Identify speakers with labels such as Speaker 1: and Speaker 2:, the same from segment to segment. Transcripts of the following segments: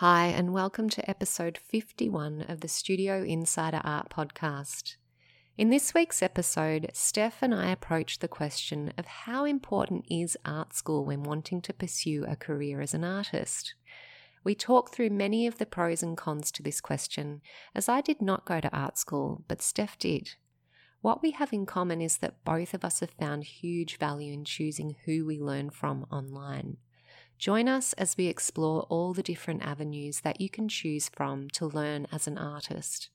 Speaker 1: Hi, and welcome to episode 51 of the Studio Insider Art Podcast. In this week's episode, Steph and I approach the question of how important is art school when wanting to pursue a career as an artist. We talk through many of the pros and cons to this question, as I did not go to art school, but Steph did. What we have in common is that both of us have found huge value in choosing who we learn from online. Join us as we explore all the different avenues that you can choose from to learn as an artist.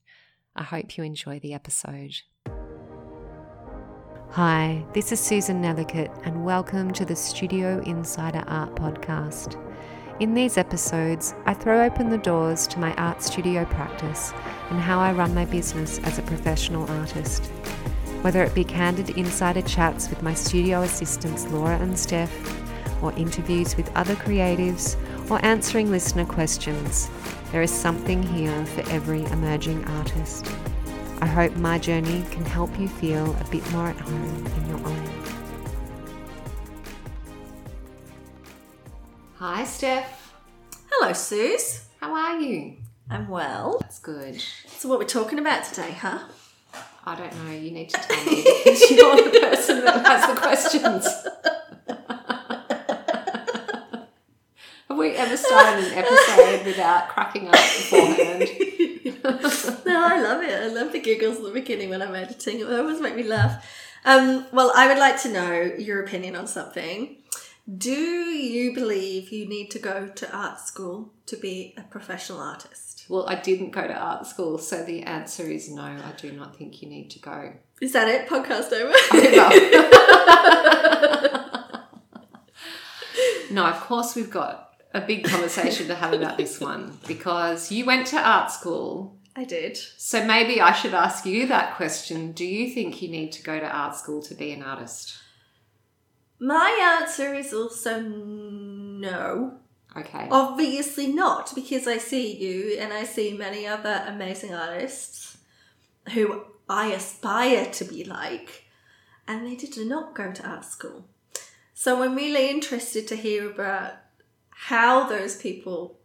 Speaker 1: I hope you enjoy the episode. Hi, this is Susan Nethercote, and welcome to the Studio Insider Art Podcast. In these episodes, I throw open the doors to my art studio practice and how I run my business as a professional artist. Whether it be candid insider chats with my studio assistants Laura and Steph, or interviews with other creatives, or answering listener questions, there is something here for every emerging artist. I hope my journey can help you feel a bit more at home in your own. Hi, Steph.
Speaker 2: Hello, Suze.
Speaker 1: How are you?
Speaker 2: I'm well.
Speaker 1: That's good.
Speaker 2: So, what we're talking about today, huh?
Speaker 1: I don't know. You need to tell me because you're the person that has the questions. we ever started an episode without cracking up beforehand?
Speaker 2: no, I love it. I love the giggles at the beginning when I'm editing. It always make me laugh. Um, well, I would like to know your opinion on something. Do you believe you need to go to art school to be a professional artist?
Speaker 1: Well, I didn't go to art school, so the answer is no. I do not think you need to go.
Speaker 2: Is that it? Podcast over?
Speaker 1: no, of course we've got a big conversation to have about this one because you went to art school.
Speaker 2: I did.
Speaker 1: So maybe I should ask you that question. Do you think you need to go to art school to be an artist?
Speaker 2: My answer is also no.
Speaker 1: Okay.
Speaker 2: Obviously not, because I see you and I see many other amazing artists who I aspire to be like, and they did not go to art school. So I'm really interested to hear about how those people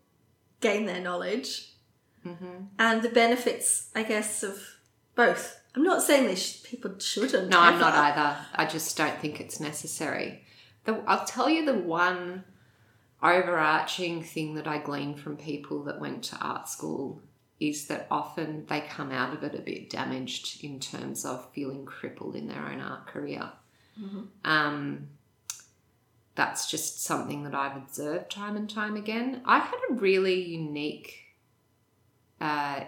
Speaker 2: gain their knowledge
Speaker 1: mm-hmm.
Speaker 2: and the benefits, I guess, of both. I'm not saying these sh- people shouldn't.
Speaker 1: No, I'm not either. I just don't think it's necessary. The, I'll tell you the one overarching thing that I glean from people that went to art school is that often they come out of it a bit damaged in terms of feeling crippled in their own art career.
Speaker 2: Mm-hmm.
Speaker 1: Um, that's just something that I've observed time and time again. I had a really unique uh,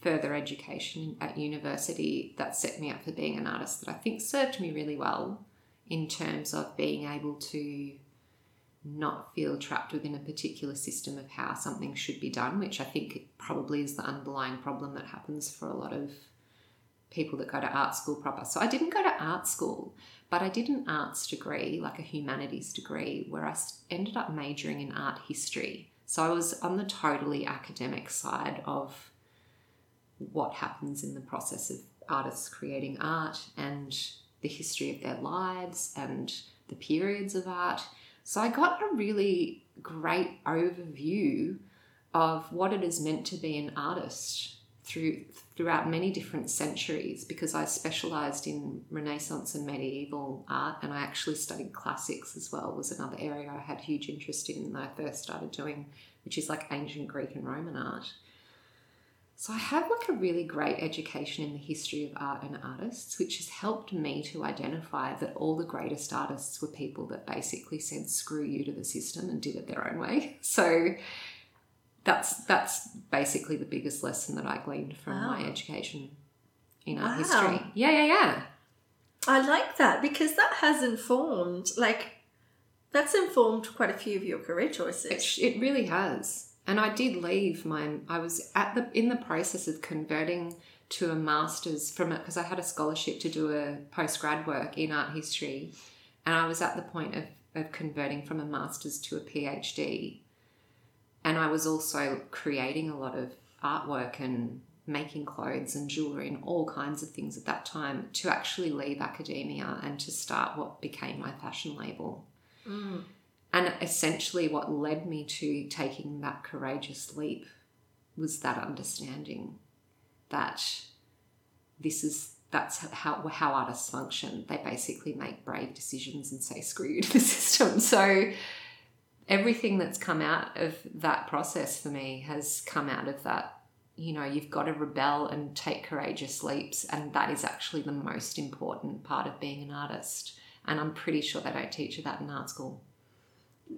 Speaker 1: further education at university that set me up for being an artist that I think served me really well in terms of being able to not feel trapped within a particular system of how something should be done, which I think probably is the underlying problem that happens for a lot of people that go to art school proper. So I didn't go to art school, but I did an arts degree, like a humanities degree, where I ended up majoring in art history. So I was on the totally academic side of what happens in the process of artists creating art and the history of their lives and the periods of art. So I got a really great overview of what it is meant to be an artist through throughout many different centuries because I specialized in Renaissance and medieval art and I actually studied classics as well was another area I had huge interest in that I first started doing which is like ancient Greek and Roman art. So I have like a really great education in the history of art and artists which has helped me to identify that all the greatest artists were people that basically said screw you to the system and did it their own way. So that's that's basically the biggest lesson that I gleaned from wow. my education in art wow. history. Yeah, yeah, yeah.
Speaker 2: I like that because that has informed, like, that's informed quite a few of your career choices.
Speaker 1: It, it really has. And I did leave my. I was at the in the process of converting to a master's from it because I had a scholarship to do a post grad work in art history, and I was at the point of of converting from a master's to a PhD and I was also creating a lot of artwork and making clothes and jewelry and all kinds of things at that time to actually leave academia and to start what became my fashion label.
Speaker 2: Mm.
Speaker 1: And essentially, what led me to taking that courageous leap was that understanding that this is that's how how artists function. They basically make brave decisions and say screw you to the system. So everything that's come out of that process for me has come out of that. You know, you've got to rebel and take courageous leaps, and that is actually the most important part of being an artist. And I'm pretty sure they don't teach you that in art school.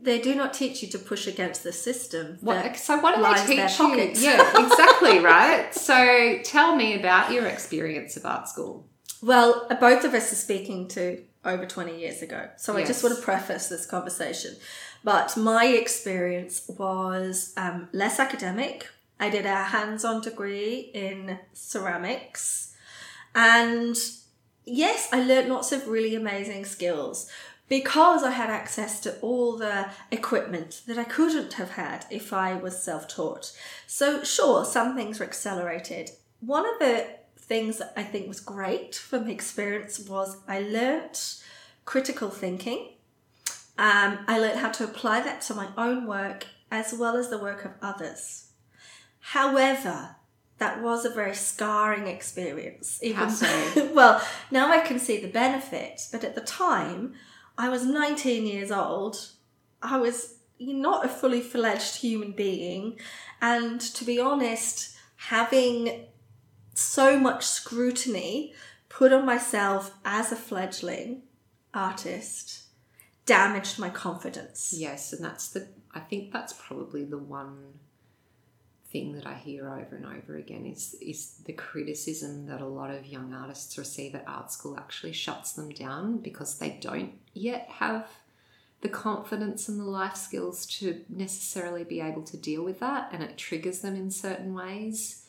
Speaker 2: They do not teach you to push against the system.
Speaker 1: What, so what do they teach you?
Speaker 2: pockets.
Speaker 1: Yeah, exactly, right? So tell me about your experience of art school.
Speaker 2: Well, uh, both of us are speaking to over 20 years ago. So I just want to preface this conversation. But my experience was um, less academic. I did a hands on degree in ceramics. And yes, I learned lots of really amazing skills because I had access to all the equipment that I couldn't have had if I was self taught. So, sure, some things were accelerated. One of the things that I think was great from the experience was I learnt critical thinking. Um, I learned how to apply that to my own work as well as the work of others. However, that was a very scarring experience.
Speaker 1: How so?
Speaker 2: well, now I can see the benefit, but at the time, I was 19 years old. I was not a fully fledged human being, and to be honest, having so much scrutiny put on myself as a fledgling artist damaged my confidence.
Speaker 1: Yes, and that's the. I think that's probably the one thing that I hear over and over again is is the criticism that a lot of young artists receive at art school actually shuts them down because they don't yet have the confidence and the life skills to necessarily be able to deal with that and it triggers them in certain ways.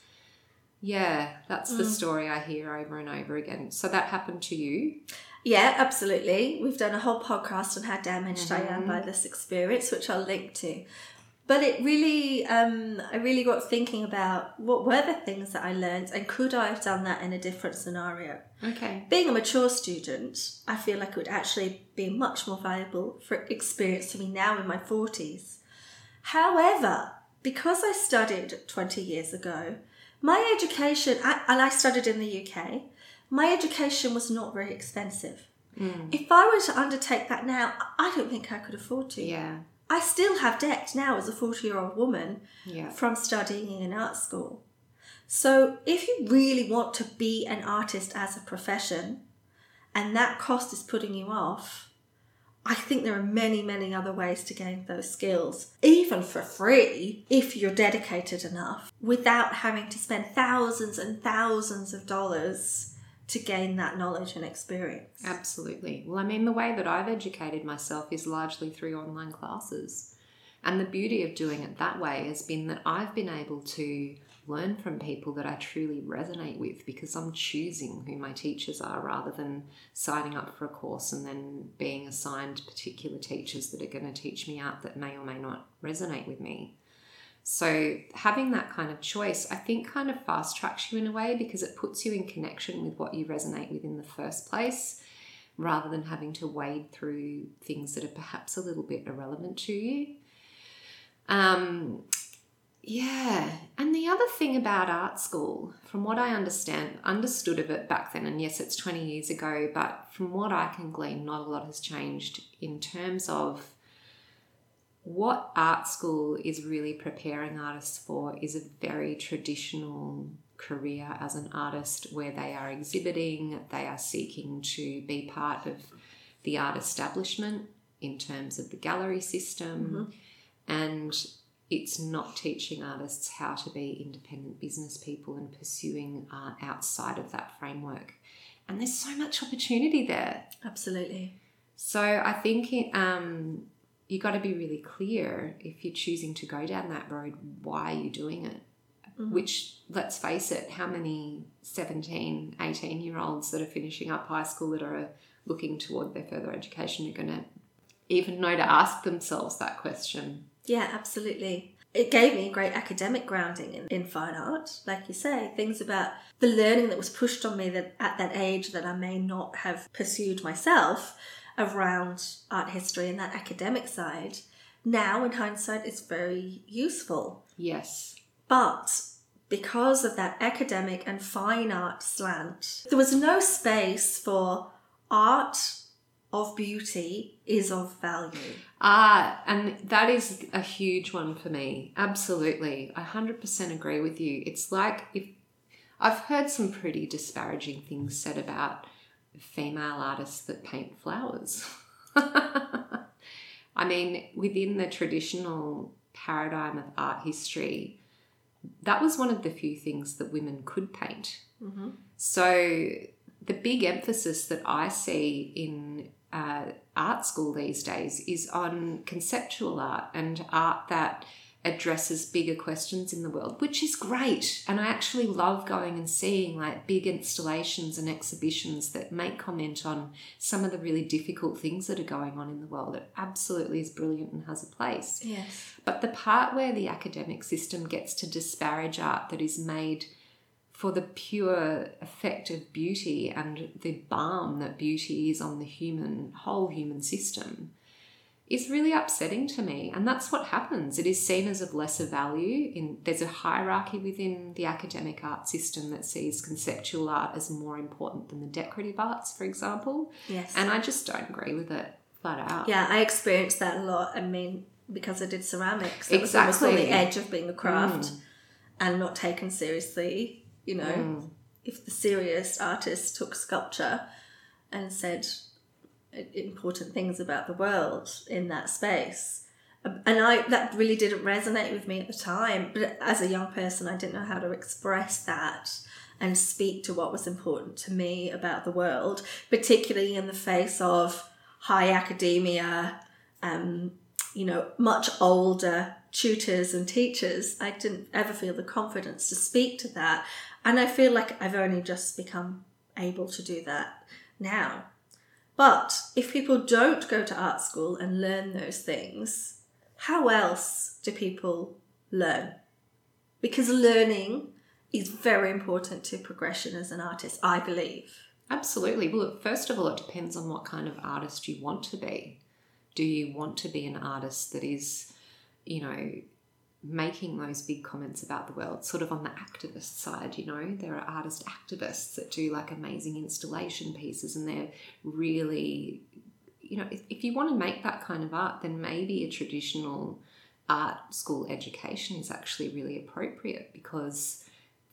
Speaker 1: Yeah, that's the mm. story I hear over and over again. So that happened to you?
Speaker 2: Yeah, absolutely. We've done a whole podcast on how damaged I am by this experience, which I'll link to. But it really, um, I really got thinking about what were the things that I learned, and could I have done that in a different scenario?
Speaker 1: Okay.
Speaker 2: Being a mature student, I feel like it would actually be much more valuable for experience to me now in my forties. However, because I studied twenty years ago, my education, I, and I studied in the UK, my education was not very expensive. Mm. If I were to undertake that now, I don't think I could afford to.
Speaker 1: Yeah.
Speaker 2: I still have debt now as a 40 year old woman
Speaker 1: Yeah.
Speaker 2: from studying in an art school. So, if you really want to be an artist as a profession and that cost is putting you off, I think there are many, many other ways to gain those skills, even for free, if you're dedicated enough, without having to spend thousands and thousands of dollars to gain that knowledge and experience.
Speaker 1: Absolutely. Well, I mean, the way that I've educated myself is largely through online classes. And the beauty of doing it that way has been that I've been able to learn from people that I truly resonate with because I'm choosing who my teachers are rather than signing up for a course and then being assigned particular teachers that are going to teach me art that may or may not resonate with me. So, having that kind of choice, I think, kind of fast tracks you in a way because it puts you in connection with what you resonate with in the first place rather than having to wade through things that are perhaps a little bit irrelevant to you. Um, yeah, and the other thing about art school, from what I understand, understood of it back then, and yes, it's 20 years ago, but from what I can glean, not a lot has changed in terms of what art school is really preparing artists for is a very traditional career as an artist where they are exhibiting, they are seeking to be part of the art establishment in terms of the gallery system, and it's not teaching artists how to be independent business people and pursuing art outside of that framework. And there's so much opportunity there.
Speaker 2: Absolutely.
Speaker 1: So I think it, um, you got to be really clear if you're choosing to go down that road, why are you doing it? Mm-hmm. Which, let's face it, how many 17, 18 year olds that are finishing up high school that are looking toward their further education are going to even know to ask themselves that question?
Speaker 2: Yeah, absolutely. It gave me a great academic grounding in, in fine art, like you say, things about the learning that was pushed on me that at that age that I may not have pursued myself. Around art history and that academic side, now in hindsight, is very useful.
Speaker 1: Yes.
Speaker 2: But because of that academic and fine art slant, there was no space for art of beauty is of value.
Speaker 1: Ah, and that is a huge one for me. Absolutely. I 100% agree with you. It's like if I've heard some pretty disparaging things said about female artists that paint flowers. I mean, within the traditional paradigm of art history, that was one of the few things that women could paint.
Speaker 2: Mm-hmm.
Speaker 1: So, the big emphasis that I see in uh, art school these days is on conceptual art and art that addresses bigger questions in the world, which is great. And I actually love going and seeing like big installations and exhibitions that make comment on some of the really difficult things that are going on in the world. It absolutely is brilliant and has a place.
Speaker 2: Yes.
Speaker 1: But the part where the academic system gets to disparage art that is made for the pure effect of beauty and the balm that beauty is on the human whole human system is really upsetting to me and that's what happens it is seen as of lesser value in there's a hierarchy within the academic art system that sees conceptual art as more important than the decorative arts for example
Speaker 2: Yes.
Speaker 1: and i just don't agree with it flat out
Speaker 2: yeah, I experienced that a lot. I mean, because I did ceramics, it was almost on the edge of being a craft
Speaker 1: Mm.
Speaker 2: and not taken seriously. You know,
Speaker 1: Mm.
Speaker 2: if the serious artist took sculpture and said important things about the world in that space. Um, And I that really didn't resonate with me at the time. But as a young person, I didn't know how to express that and speak to what was important to me about the world, particularly in the face of high academia, um, you know, much older tutors and teachers. I didn't ever feel the confidence to speak to that. And I feel like I've only just become able to do that now. But if people don't go to art school and learn those things, how else do people learn? Because learning is very important to progression as an artist, I believe.
Speaker 1: Absolutely. Well, first of all, it depends on what kind of artist you want to be. Do you want to be an artist that is, you know, making those big comments about the world, sort of on the activist side? You know, there are artist activists that do like amazing installation pieces and they're really, you know, if, if you want to make that kind of art, then maybe a traditional art school education is actually really appropriate because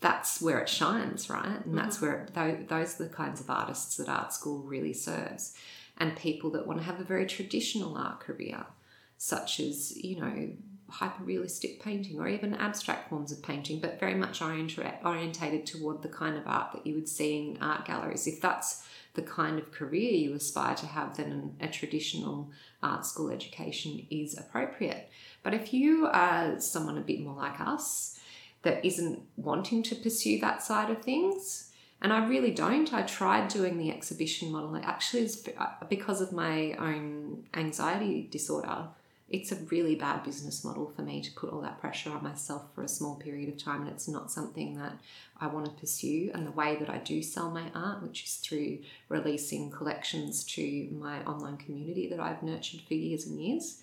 Speaker 1: that's where it shines, right? And that's mm-hmm. where it, tho- those are the kinds of artists that art school really serves. And people that want to have a very traditional art career, such as, you know, hyper realistic painting or even abstract forms of painting, but very much orient- orientated toward the kind of art that you would see in art galleries. If that's the kind of career you aspire to have, then a traditional art school education is appropriate. But if you are someone a bit more like us, that isn't wanting to pursue that side of things. And I really don't. I tried doing the exhibition model. It actually is uh, because of my own anxiety disorder. It's a really bad business model for me to put all that pressure on myself for a small period of time. And it's not something that I want to pursue. And the way that I do sell my art, which is through releasing collections to my online community that I've nurtured for years and years,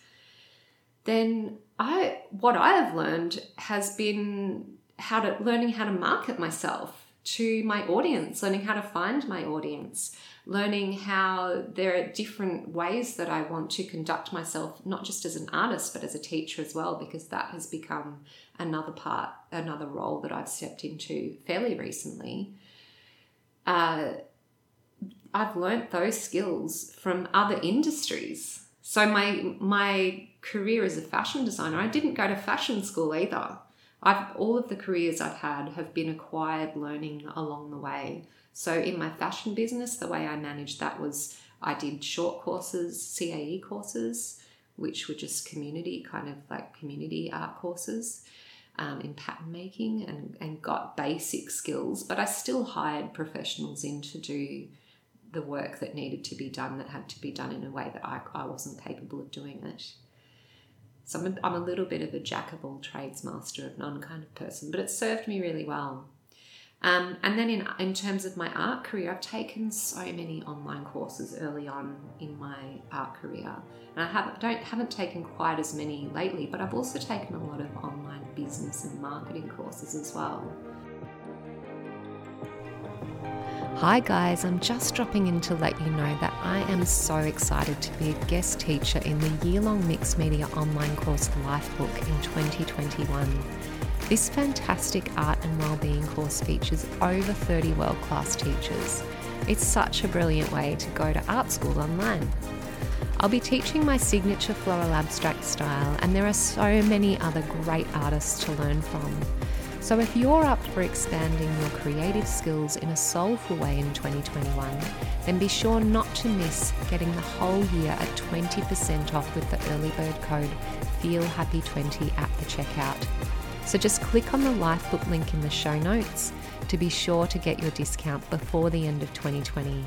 Speaker 1: then I what I have learned has been how to learning how to market myself to my audience, learning how to find my audience, learning how there are different ways that I want to conduct myself, not just as an artist, but as a teacher as well, because that has become another part, another role that I've stepped into fairly recently. Uh, I've learnt those skills from other industries. So my my career as a fashion designer, I didn't go to fashion school either. I've all of the careers I've had have been acquired learning along the way. So in my fashion business, the way I managed that was I did short courses, CAE courses, which were just community kind of like community art courses um, in pattern making and, and got basic skills, but I still hired professionals in to do the work that needed to be done that had to be done in a way that I, I wasn't capable of doing it. So I'm a, I'm a little bit of a jack of all trades, master of none kind of person, but it served me really well. Um, and then in in terms of my art career, I've taken so many online courses early on in my art career, and I haven't don't haven't taken quite as many lately. But I've also taken a lot of online business and marketing courses as well. Hi guys, I'm just dropping in to let you know that I am so excited to be a guest teacher in the year long mixed media online course Lifebook in 2021. This fantastic art and wellbeing course features over 30 world class teachers. It's such a brilliant way to go to art school online. I'll be teaching my signature floral abstract style, and there are so many other great artists to learn from. So, if you're up for expanding your creative skills in a soulful way in 2021, then be sure not to miss getting the whole year at 20% off with the early bird code FEELHAPPY20 at the checkout. So, just click on the Lifebook link in the show notes to be sure to get your discount before the end of 2020.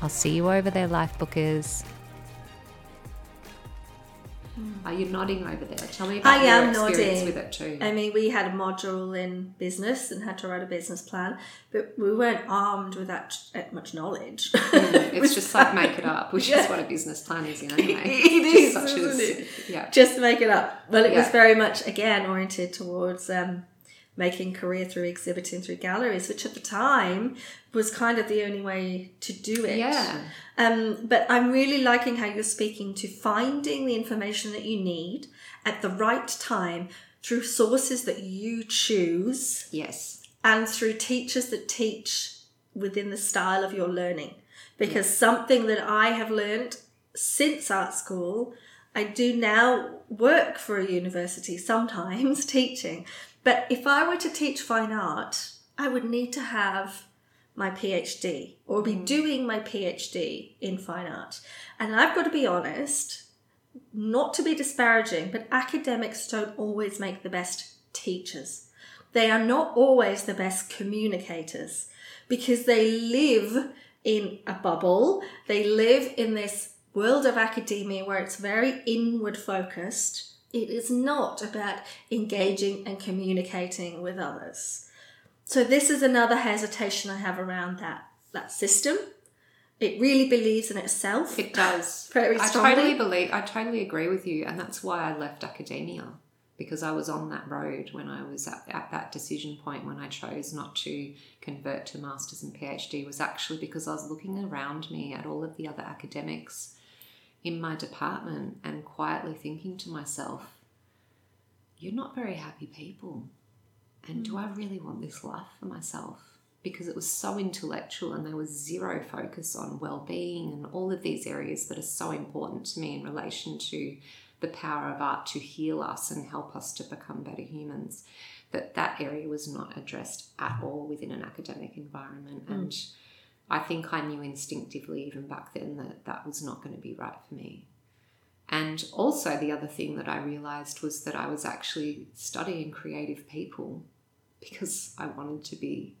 Speaker 1: I'll see you over there, Lifebookers. Are you nodding over there? Tell me about
Speaker 2: I
Speaker 1: your
Speaker 2: am
Speaker 1: experience
Speaker 2: nodding.
Speaker 1: with it too.
Speaker 2: I mean, we had a module in business and had to write a business plan, but we weren't armed with that, much knowledge.
Speaker 1: Mm, it's just like make it up, which is what a business plan is in anyway.
Speaker 2: It
Speaker 1: Just
Speaker 2: is,
Speaker 1: such
Speaker 2: isn't
Speaker 1: as-
Speaker 2: it?
Speaker 1: Yeah.
Speaker 2: just make it up. Well, it was very much again oriented towards um, making career through exhibiting through galleries, which at the time was kind of the only way to do it.
Speaker 1: Yeah.
Speaker 2: Um, but I'm really liking how you're speaking to finding the information that you need at the right time through sources that you choose
Speaker 1: Yes.
Speaker 2: and through teachers that teach within the style of your learning. Because something that I have learned since art school, I do now work for a university sometimes teaching. But if I were to teach fine art, I would need to have my PhD or be mm. doing my PhD in fine art. And I've got to be honest, not to be disparaging, but academics don't always make the best teachers. They are not always the best communicators because they live in a bubble. They live in this world of academia where it's very inward focused. It is not about engaging and communicating with others. So this is another hesitation I have around that that system. It really believes in itself.
Speaker 1: It does.
Speaker 2: Very
Speaker 1: I totally believe I totally agree with you and that's why I left academia because I was on that road when I was at, at that decision point when I chose not to convert to masters and PhD was actually because I was looking around me at all of the other academics in my department and quietly thinking to myself you're not very happy people and do hmm. I really want this life for myself? Because it was so intellectual and there was zero focus on well being and all of these areas that are so important to me in relation to the power of art to heal us and help us to become better humans. That that area was not addressed at all within an academic environment. Hmm. And I think I knew instinctively, even back then, that that was not going to be right for me. And also, the other thing that I realized was that I was actually studying creative people because I wanted to be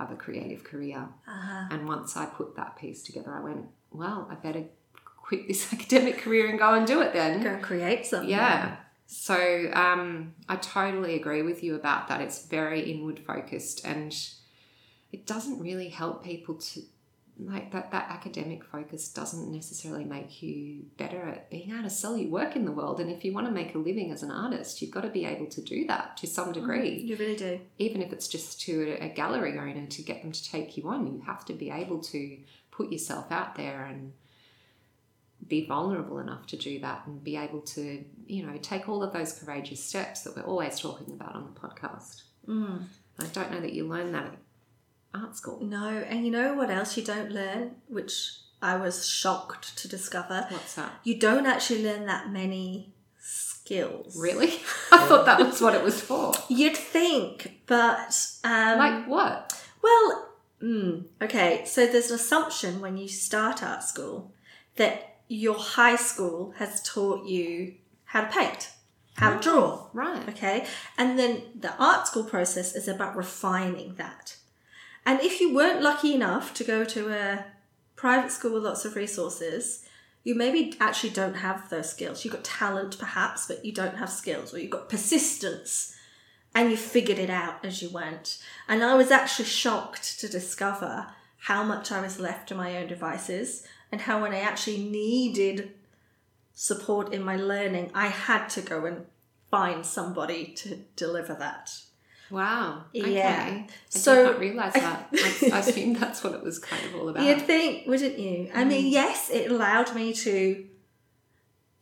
Speaker 1: have a creative career.
Speaker 2: Uh-huh.
Speaker 1: And once I put that piece together, I went, well, I better quit this academic career and go and do it then.
Speaker 2: Go create something.
Speaker 1: Yeah. So um, I totally agree with you about that. It's very inward focused and it doesn't really help people to like that that academic focus doesn't necessarily make you better at being able to sell your work in the world and if you want to make a living as an artist you've got to be able to do that to some degree
Speaker 2: You really do.
Speaker 1: even if it's just to a, gallery owner to get them to take you on, you have to be able to put yourself out there and be vulnerable enough to do that and be able to, you know, take all of those courageous steps that we're always talking about on the podcast.
Speaker 2: Mm.
Speaker 1: I don't know that you learn that at art school.
Speaker 2: No, and you know what else you don't learn, which I was shocked to discover?
Speaker 1: What's that?
Speaker 2: You don't actually learn that many skills.
Speaker 1: Really? I thought that was what it was for.
Speaker 2: You'd think, but um,
Speaker 1: Like what?
Speaker 2: well, mm, okay. So there's an assumption when you start art school that your high school has taught you how to paint, how to draw.
Speaker 1: Right.
Speaker 2: Okay. And then the art school process is about refining that. And if you weren't lucky enough to go to a private school with lots of resources, you maybe actually don't have those skills. You've got talent perhaps, but you don't have skills, or you've got persistence. and you figured it out as you went. And I was actually shocked to discover how much I was left to my own devices and how when I actually needed support in my learning, I had to go and find somebody to deliver that.
Speaker 1: Wow. Okay.
Speaker 2: Yeah.
Speaker 1: I
Speaker 2: So-
Speaker 1: did not realise that. I, I assumed that's what it was kind of all about.
Speaker 2: You'd think, wouldn't you? I mean, mm. yes, it allowed me to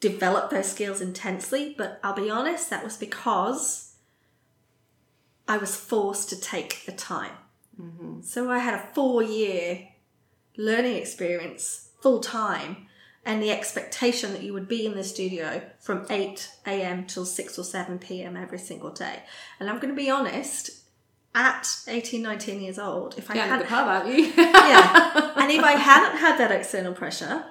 Speaker 2: develop those skills intensely, but I'll be honest, that was because I was forced to take the time. Mm-hmm. So I had a four year learning experience full time, and the expectation that you would be in the studio from 8 a.m. till 6 or 7 p.m. every single day. And I'm going to be honest, at 18, 19 years old, if I had
Speaker 1: the pub, aren't you?
Speaker 2: yeah. And if I hadn't had that external pressure,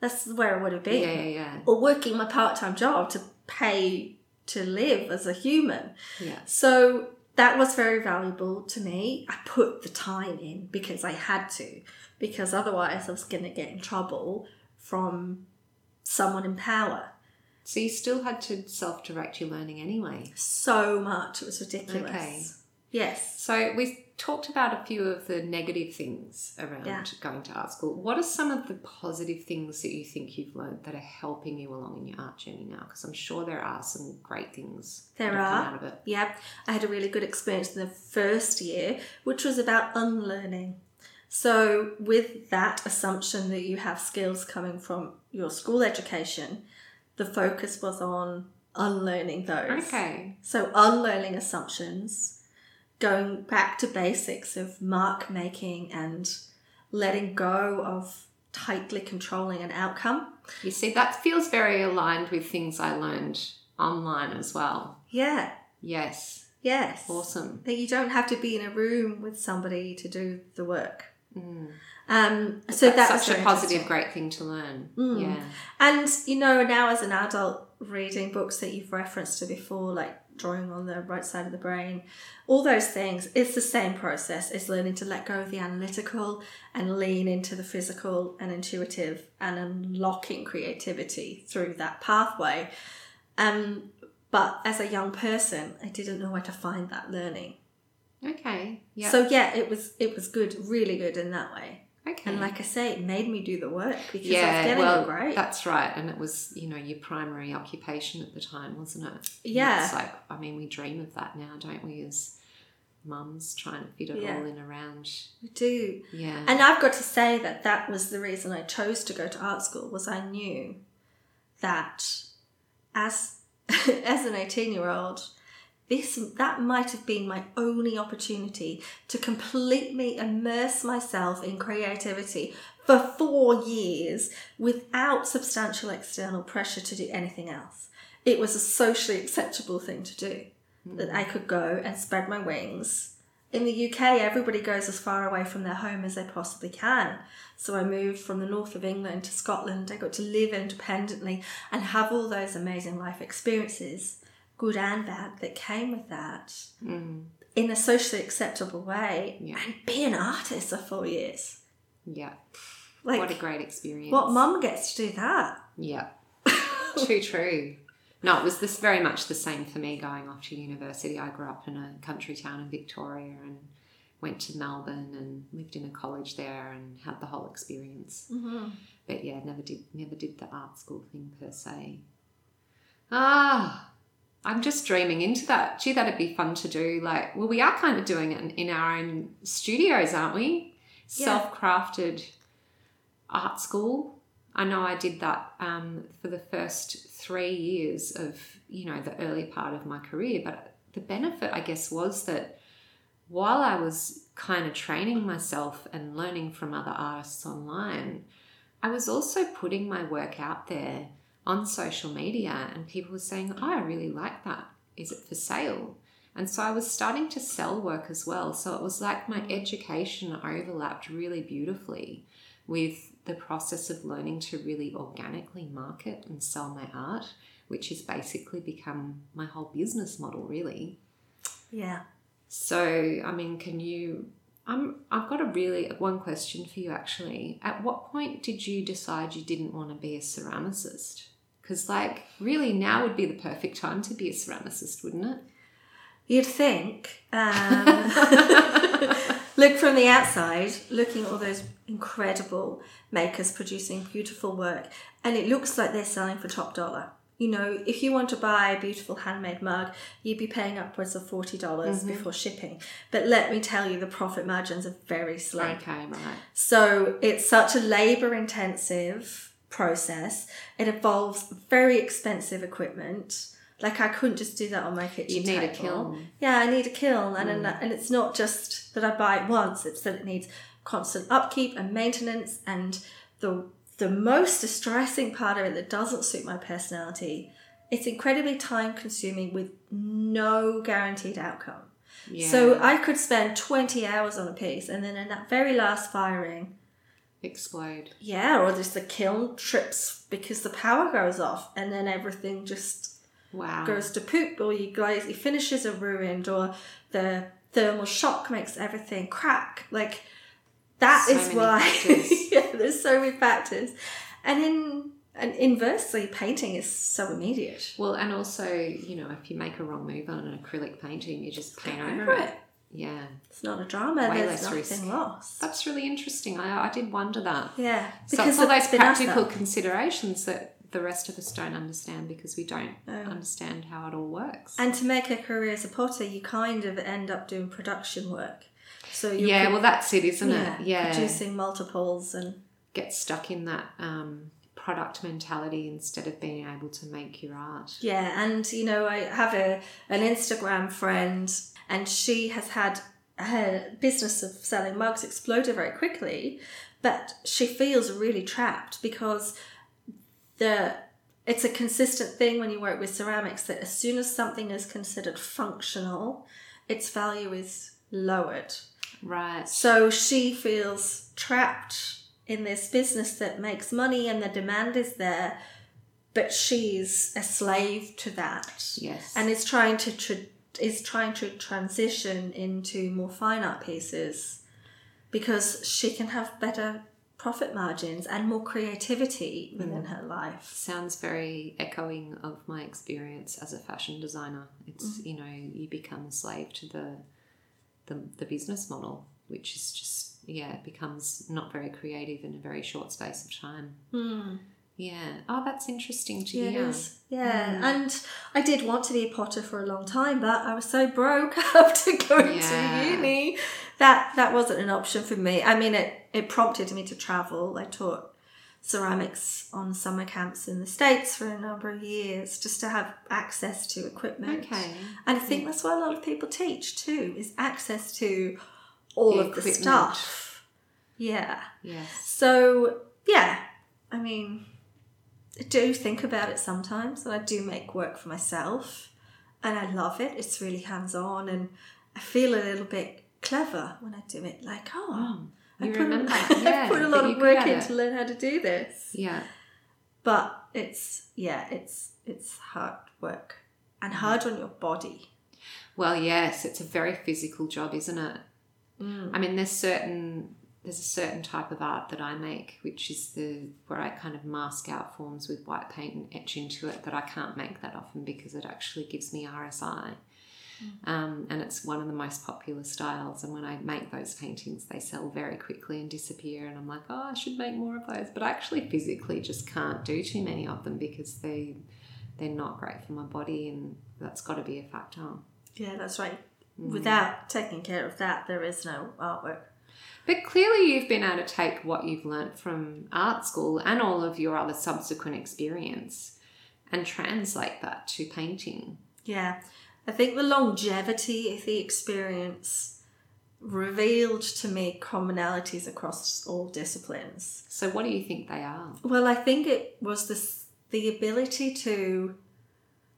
Speaker 2: that's where I would have been.
Speaker 1: yeah, yeah, yeah.
Speaker 2: Or working my part time job to pay to live as a human.
Speaker 1: Yeah.
Speaker 2: So that was very valuable to me. I put the time in because I had to, because otherwise I was going to get in trouble from someone in power.
Speaker 1: So you still had to self direct your learning anyway.
Speaker 2: So much. It was ridiculous.
Speaker 1: Okay.
Speaker 2: Yes.
Speaker 1: So we talked about a few of the negative things around
Speaker 2: Yeah.
Speaker 1: going to art school. What are some of the positive things that you think you've learned that are helping you along in your art journey now? Because I'm sure there are some great things
Speaker 2: There
Speaker 1: that have come
Speaker 2: are.
Speaker 1: out of it.
Speaker 2: Yeah, I had a really good experience in the first year, which was about unlearning. So, with that assumption that you have skills coming from your school education, the focus was on unlearning those.
Speaker 1: Okay.
Speaker 2: So, unlearning assumptions, going back to basics of mark making and letting go of tightly controlling an outcome.
Speaker 1: You see, that feels very aligned with things I learned online as well.
Speaker 2: Yeah,
Speaker 1: Yes.
Speaker 2: yes.
Speaker 1: Awesome.
Speaker 2: that you don't have to be in a room with somebody to do the work. Um, so
Speaker 1: That's
Speaker 2: that was
Speaker 1: such a positive, great thing to learn.
Speaker 2: Mm.
Speaker 1: Yeah.
Speaker 2: And you know, now as an adult, reading books that you've referenced to before, like drawing on the right side of the brain, all those things, it's the same process. It's learning to let go of the analytical and lean into the physical and intuitive and unlocking creativity through that pathway. Um, but as a young person, I didn't know where to find that learning.
Speaker 1: Okay. Yeah.
Speaker 2: So yeah, it was it was good, really good in that way.
Speaker 1: okay.
Speaker 2: And like I say, it made me do the work because I was getting
Speaker 1: well,
Speaker 2: a grade.
Speaker 1: that's right. And it was, you know, your primary occupation at the time, wasn't it?
Speaker 2: Yeah.
Speaker 1: It's like, I mean, we dream of that now, don't we, as mums trying to fit it
Speaker 2: Yeah.
Speaker 1: all in around.
Speaker 2: We do.
Speaker 1: Yeah.
Speaker 2: And I've got to say that that was the reason I chose to go to art school was I knew that as as an 18 year old this that might have been my only opportunity to completely immerse myself in creativity for 4 years without substantial external pressure to do anything else. It was a socially acceptable thing to do hmm. that I could go and spread my wings in the UK, everybody goes as far away from their home as they possibly can. So I moved from the north of England to Scotland. I got to live independently and have all those amazing life experiences, good and bad, that came with that
Speaker 1: Mm.
Speaker 2: in a socially acceptable way
Speaker 1: Yeah.
Speaker 2: and be an artist for four years.
Speaker 1: Yeah.
Speaker 2: Like,
Speaker 1: what a great experience.
Speaker 2: what mum gets to do that?
Speaker 1: Yeah. Too true. No, it was this very much the same for me going off to university. I grew up in a country town in Victoria and went to Melbourne and lived in a college there and had the whole experience.
Speaker 2: Mm-hmm.
Speaker 1: But yeah, never did never did the art school thing per se. Ah, I'm just dreaming into that. Gee, that'd be fun to do. Like, well, we are kind of doing it in, in our own studios, aren't we?
Speaker 2: Yeah.
Speaker 1: Self-crafted art school. I know I did that um, for the first three years of you know the early part of my career. But the benefit, I guess, was that while I was kind of training myself and learning from other artists online, I was also putting my work out there on social media, and people were saying, Oh, I really like that. Is it for sale? And so I was starting to sell work as well. So it was like my education overlapped really beautifully with the process of learning to really organically market and sell my art, which has basically become my whole business model, really.
Speaker 2: Yeah.
Speaker 1: So, I mean, can you? I'm. I've got a really one question for you. Actually, at what point did you decide you didn't want to be a ceramicist? Because, like, really, now would be the perfect time to be a ceramicist, wouldn't it?
Speaker 2: You'd think. Um, look from the outside, looking at all those incredible makers producing beautiful work, and it looks like they're selling for top dollar. You know, if you want to buy a beautiful handmade mug, you'd be paying upwards of $40
Speaker 1: Mm-hmm.
Speaker 2: before shipping. But let me tell you, the profit margins are very slim.
Speaker 1: Okay, right.
Speaker 2: So it's such a labor intensive process. It involves very expensive equipment. Like I couldn't just do that on my kitchen
Speaker 1: You need a kiln.
Speaker 2: Yeah, I need a kiln, and hmm. and and it's not just that I buy it once. It's that it needs constant upkeep and maintenance. And the the most distressing part of it that doesn't suit my personality, it's incredibly time consuming with no guaranteed outcome.
Speaker 1: Yeah.
Speaker 2: So I could spend 20 hours on a piece and then in that very last firing,
Speaker 1: explode.
Speaker 2: yeah, or just the kiln trips because the power goes off and then everything just
Speaker 1: Wow.
Speaker 2: goes to poop or you guys your finishes are ruined or the thermal shock makes everything crack. Like that
Speaker 1: So
Speaker 2: is why yeah, there's so many factors. And in and inversely painting is so immediate.
Speaker 1: Well, and also, you know, if you make a wrong move on an acrylic painting, you just paint over it.
Speaker 2: it.
Speaker 1: Yeah.
Speaker 2: It's not a drama,
Speaker 1: Way
Speaker 2: there's nothing
Speaker 1: risk.
Speaker 2: lost.
Speaker 1: That's really interesting. I, I did wonder that.
Speaker 2: Yeah.
Speaker 1: So it's all those practical considerations that the rest of us don't understand because we don't
Speaker 2: No.
Speaker 1: understand how it all works.
Speaker 2: And to make a career as a potter, you kind of end up doing production work. So
Speaker 1: yeah,
Speaker 2: pro-
Speaker 1: well, that's it, isn't
Speaker 2: yeah,
Speaker 1: it? Yeah.
Speaker 2: producing multiples and
Speaker 1: Get stuck in that um, product mentality instead of being able to make your art.
Speaker 2: yeah. And you know, I have a an Instagram friend, and she has had her business of selling mugs exploded very quickly, but she feels really trapped because the it's a consistent thing when you work with ceramics that as soon as something is considered functional, its value is lowered.
Speaker 1: Right.
Speaker 2: So she feels trapped in this business that makes money and the demand is there, but she's a slave to that
Speaker 1: Yes.
Speaker 2: and is trying to tr- is trying to transition into more fine art pieces because she can have better profit margins and more creativity within her life.
Speaker 1: sounds very echoing of my experience as a fashion designer. It's
Speaker 2: Mm.
Speaker 1: you know you become a slave to the, the the business model, which is just yeah it becomes not very creative in a very short space of time. Yeah. Oh, that's interesting to
Speaker 2: Yeah,
Speaker 1: hear.
Speaker 2: is. Yeah, hmm. and I did want to be a potter for a long time, but I was so broke after going
Speaker 1: Yeah.
Speaker 2: to uni that that wasn't an option for me. I mean, it it prompted me to travel. I taught ceramics on summer camps in the states for a number of years just to have access to equipment.
Speaker 1: Okay.
Speaker 2: and I think hmm. that's what a lot of people teach too is access to all
Speaker 1: The
Speaker 2: of the stuff. Yeah.
Speaker 1: Yes.
Speaker 2: So yeah, I mean, I do think about it sometimes, and I do make work for myself, and I love it. It's really hands on, and I feel a little bit clever when I do it. Like, oh, I
Speaker 1: You
Speaker 2: put,
Speaker 1: yeah,
Speaker 2: I put a lot of work in
Speaker 1: it.
Speaker 2: to learn how to do this.
Speaker 1: Yeah.
Speaker 2: But it's yeah, it's it's hard work
Speaker 1: Mm.
Speaker 2: and hard on your body.
Speaker 1: Well, yes, it's a very physical job, isn't it?
Speaker 2: Mm.
Speaker 1: I mean, there's certain there's a certain type of art that I make, which is the where I kind of mask out forms with white paint and etch into it. That I can't make that often because it actually gives me RSI, um, and it's one of the most popular styles. And when I make those paintings, they sell very quickly and disappear. And I'm like, oh, I should make more of those, but I actually physically just can't do too many of them because they they're not great for my body, and that's got to be a factor.
Speaker 2: Yeah, that's right.
Speaker 1: Mm.
Speaker 2: Without taking care of that, there is no artwork.
Speaker 1: But clearly, you've been able to take what you've learnt from art school and all of your other subsequent experience and translate that to painting.
Speaker 2: Yeah, I think the longevity of the experience revealed to me commonalities across all disciplines.
Speaker 1: So, what do you think they are?
Speaker 2: Well, I think it was this the ability to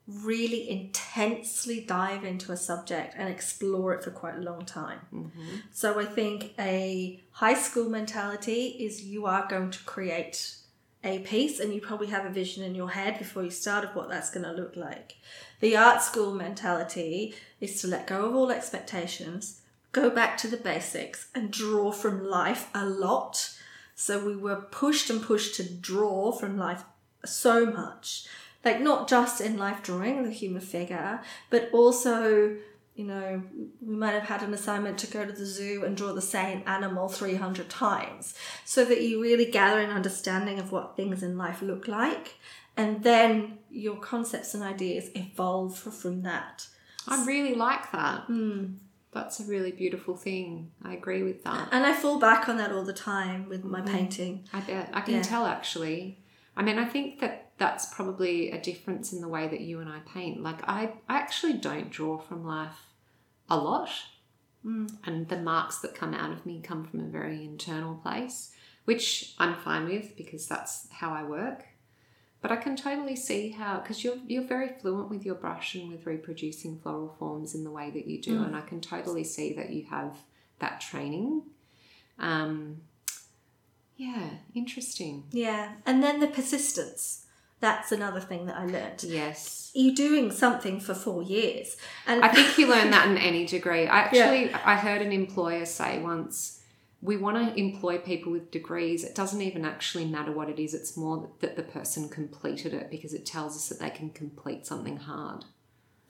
Speaker 2: really intensely dive into a subject and explore it for quite a long time. Mm-hmm. So I think a high school mentality is you are going to create a piece and you probably have a vision in your head before you start of what that's going to look like. The art school mentality is to let go of all expectations, go back to the basics and draw from life a lot. So we were pushed and pushed to draw from life so much. Like not just in life drawing the human figure, but also you know, we might have had an assignment to go to the zoo and draw the same animal 300 times so that you really gather an understanding of what things in life look like. And then your concepts and ideas evolve from that.
Speaker 1: I really like that. Hmm. That's a really beautiful thing. I agree with that.
Speaker 2: And I fall back on that all the time with my mm-hmm. painting.
Speaker 1: I bet. I can
Speaker 2: Yeah.
Speaker 1: tell actually. I mean, I think that that's probably a difference in the way that you and I paint. Like, I, I actually don't draw from life a lot. And the marks that come out of me come from a very internal place, which I'm fine with because that's how I work. But I can totally see how, because you're, you're very fluent with your brush and with reproducing floral forms in the way that you do. And I can totally see that you have that training. Um, yeah, interesting.
Speaker 2: Yeah. And then the persistence. That's another thing that I learned.
Speaker 1: Yes.
Speaker 2: You're doing something for four years. And
Speaker 1: I think you learn that in any degree. I actually I heard an employer say once, we want to employ people with degrees. It doesn't even actually matter what it is. It's more that the person completed it because it tells us that they can complete something hard.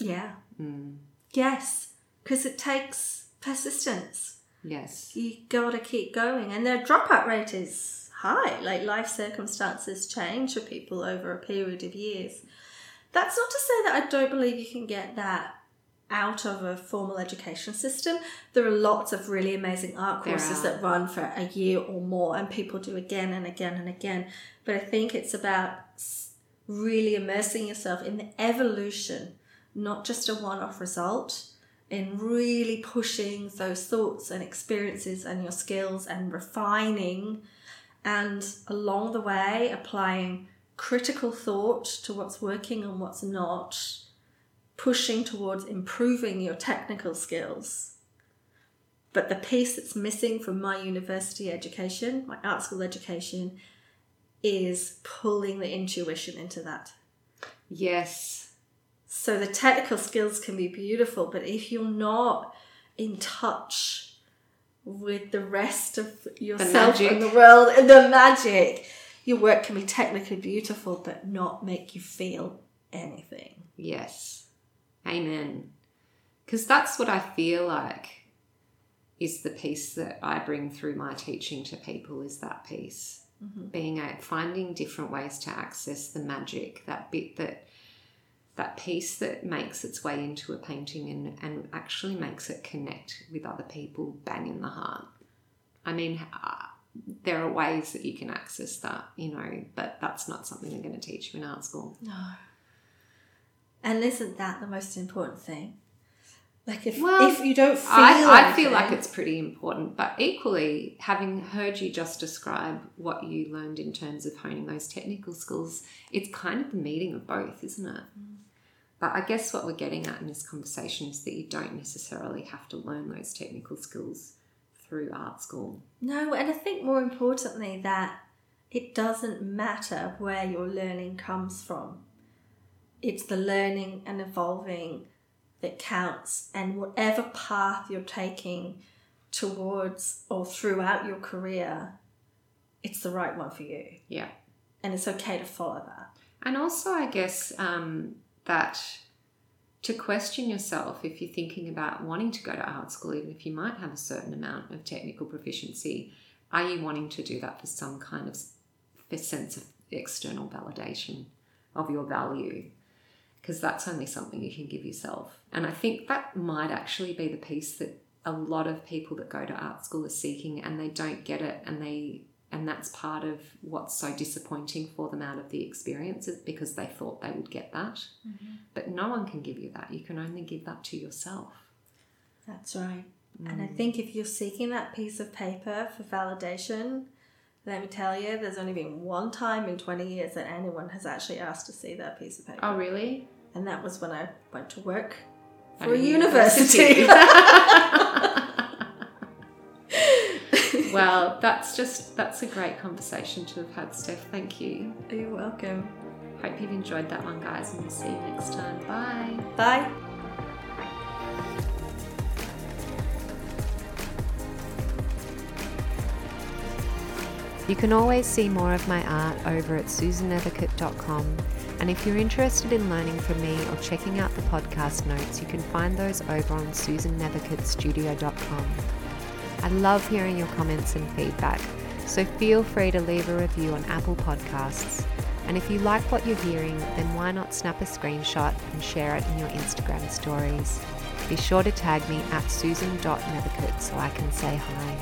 Speaker 2: Yeah.
Speaker 1: Mm.
Speaker 2: Yes. Because it takes persistence.
Speaker 1: Yes.
Speaker 2: You gotta keep going. And their dropout rate is high. Like life circumstances change for people over a period of years. That's not to say that I don't believe you can get that out of a formal education system. There are lots of really amazing art courses that run for a year or more, and people do again and again and again. But I think it's about really immersing yourself in the evolution, not just a one off result, in really pushing those thoughts and experiences and your skills and refining, and along the way, applying critical thought to what's working and what's not pushing towards improving your technical skills. But the piece that's missing from my university education, my art school education, is pulling the intuition into that.
Speaker 1: Yes.
Speaker 2: So the technical skills can be beautiful, but if you're not in touch with the rest of yourself
Speaker 1: magic.
Speaker 2: and the world and the magic, your work can be technically beautiful but not make you feel anything.
Speaker 1: Yes. Amen. Because that's what I feel like is the piece that I bring through my teaching to people is that piece. Mm-hmm. Being a, finding different ways to access the magic, that bit that that piece that makes its way into a painting and, and actually makes it connect with other people bang in the heart. I mean, uh, there are ways that you can access that, you know, but that's not something they're going to teach you in art school.
Speaker 2: No. And isn't that the most important thing? Like if
Speaker 1: Well,
Speaker 2: if you don't feel
Speaker 1: I, I feel like it's pretty important, but equally, having heard you just describe what you learned in terms of honing those technical skills, it's kind of the meeting of both, isn't it? But I guess what we're getting at in this conversation is that you don't necessarily have to learn those technical skills through art school.
Speaker 2: No, and I think more importantly that it doesn't matter where your learning comes from. It's the learning and evolving that counts, and whatever path you're taking towards or throughout your career, it's the right one for you.
Speaker 1: Yeah.
Speaker 2: And it's okay to follow that.
Speaker 1: And also, I guess um, that to question yourself if you're thinking about wanting to go to art school, even if you might have a certain amount of technical proficiency, are you wanting to do that for some kind of sense of external validation of your value? Because that's only something you can give yourself. And I think that might actually be the piece that a lot of people that go to art school are seeking and they don't get it and they and that's part of what's so disappointing for them out of the experiences because they thought they would get that. Mm-hmm. But no one can give you that. You can only give that to yourself.
Speaker 2: That's right. And I mm. think if you're seeking that piece of paper for validation, let me tell you, there's only been one time in 20 years that anyone has actually asked to see that piece of paper.
Speaker 1: Oh, really?
Speaker 2: And that was when I went to work for
Speaker 1: a
Speaker 2: a university.
Speaker 1: university. well, that's just that's a great conversation to have had, Steph. Thank you.
Speaker 2: You're welcome.
Speaker 1: Hope you've enjoyed that one, guys, and we'll see you next time. Bye.
Speaker 2: Bye.
Speaker 3: You can always see more of my art over at susannethercote.com
Speaker 1: And if you're interested in learning from me or checking out the podcast notes, you can find those over on susannethercotestudio.com. I love hearing your comments and feedback, so feel free to leave a review on Apple Podcasts. And if you like what you're hearing, then why not snap a screenshot and share it in your Instagram stories? Be sure to tag me at susan.nethercote so I can say hi.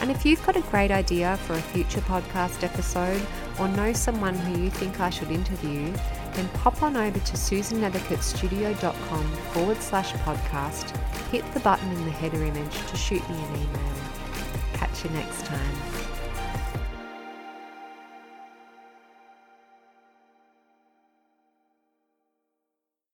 Speaker 1: And if you've got a great idea for a future podcast episode or know someone who you think I should interview, then pop on over to susannethercotestudio.com forward slash podcast, hit the button in the header image to shoot me an email. Catch you next time.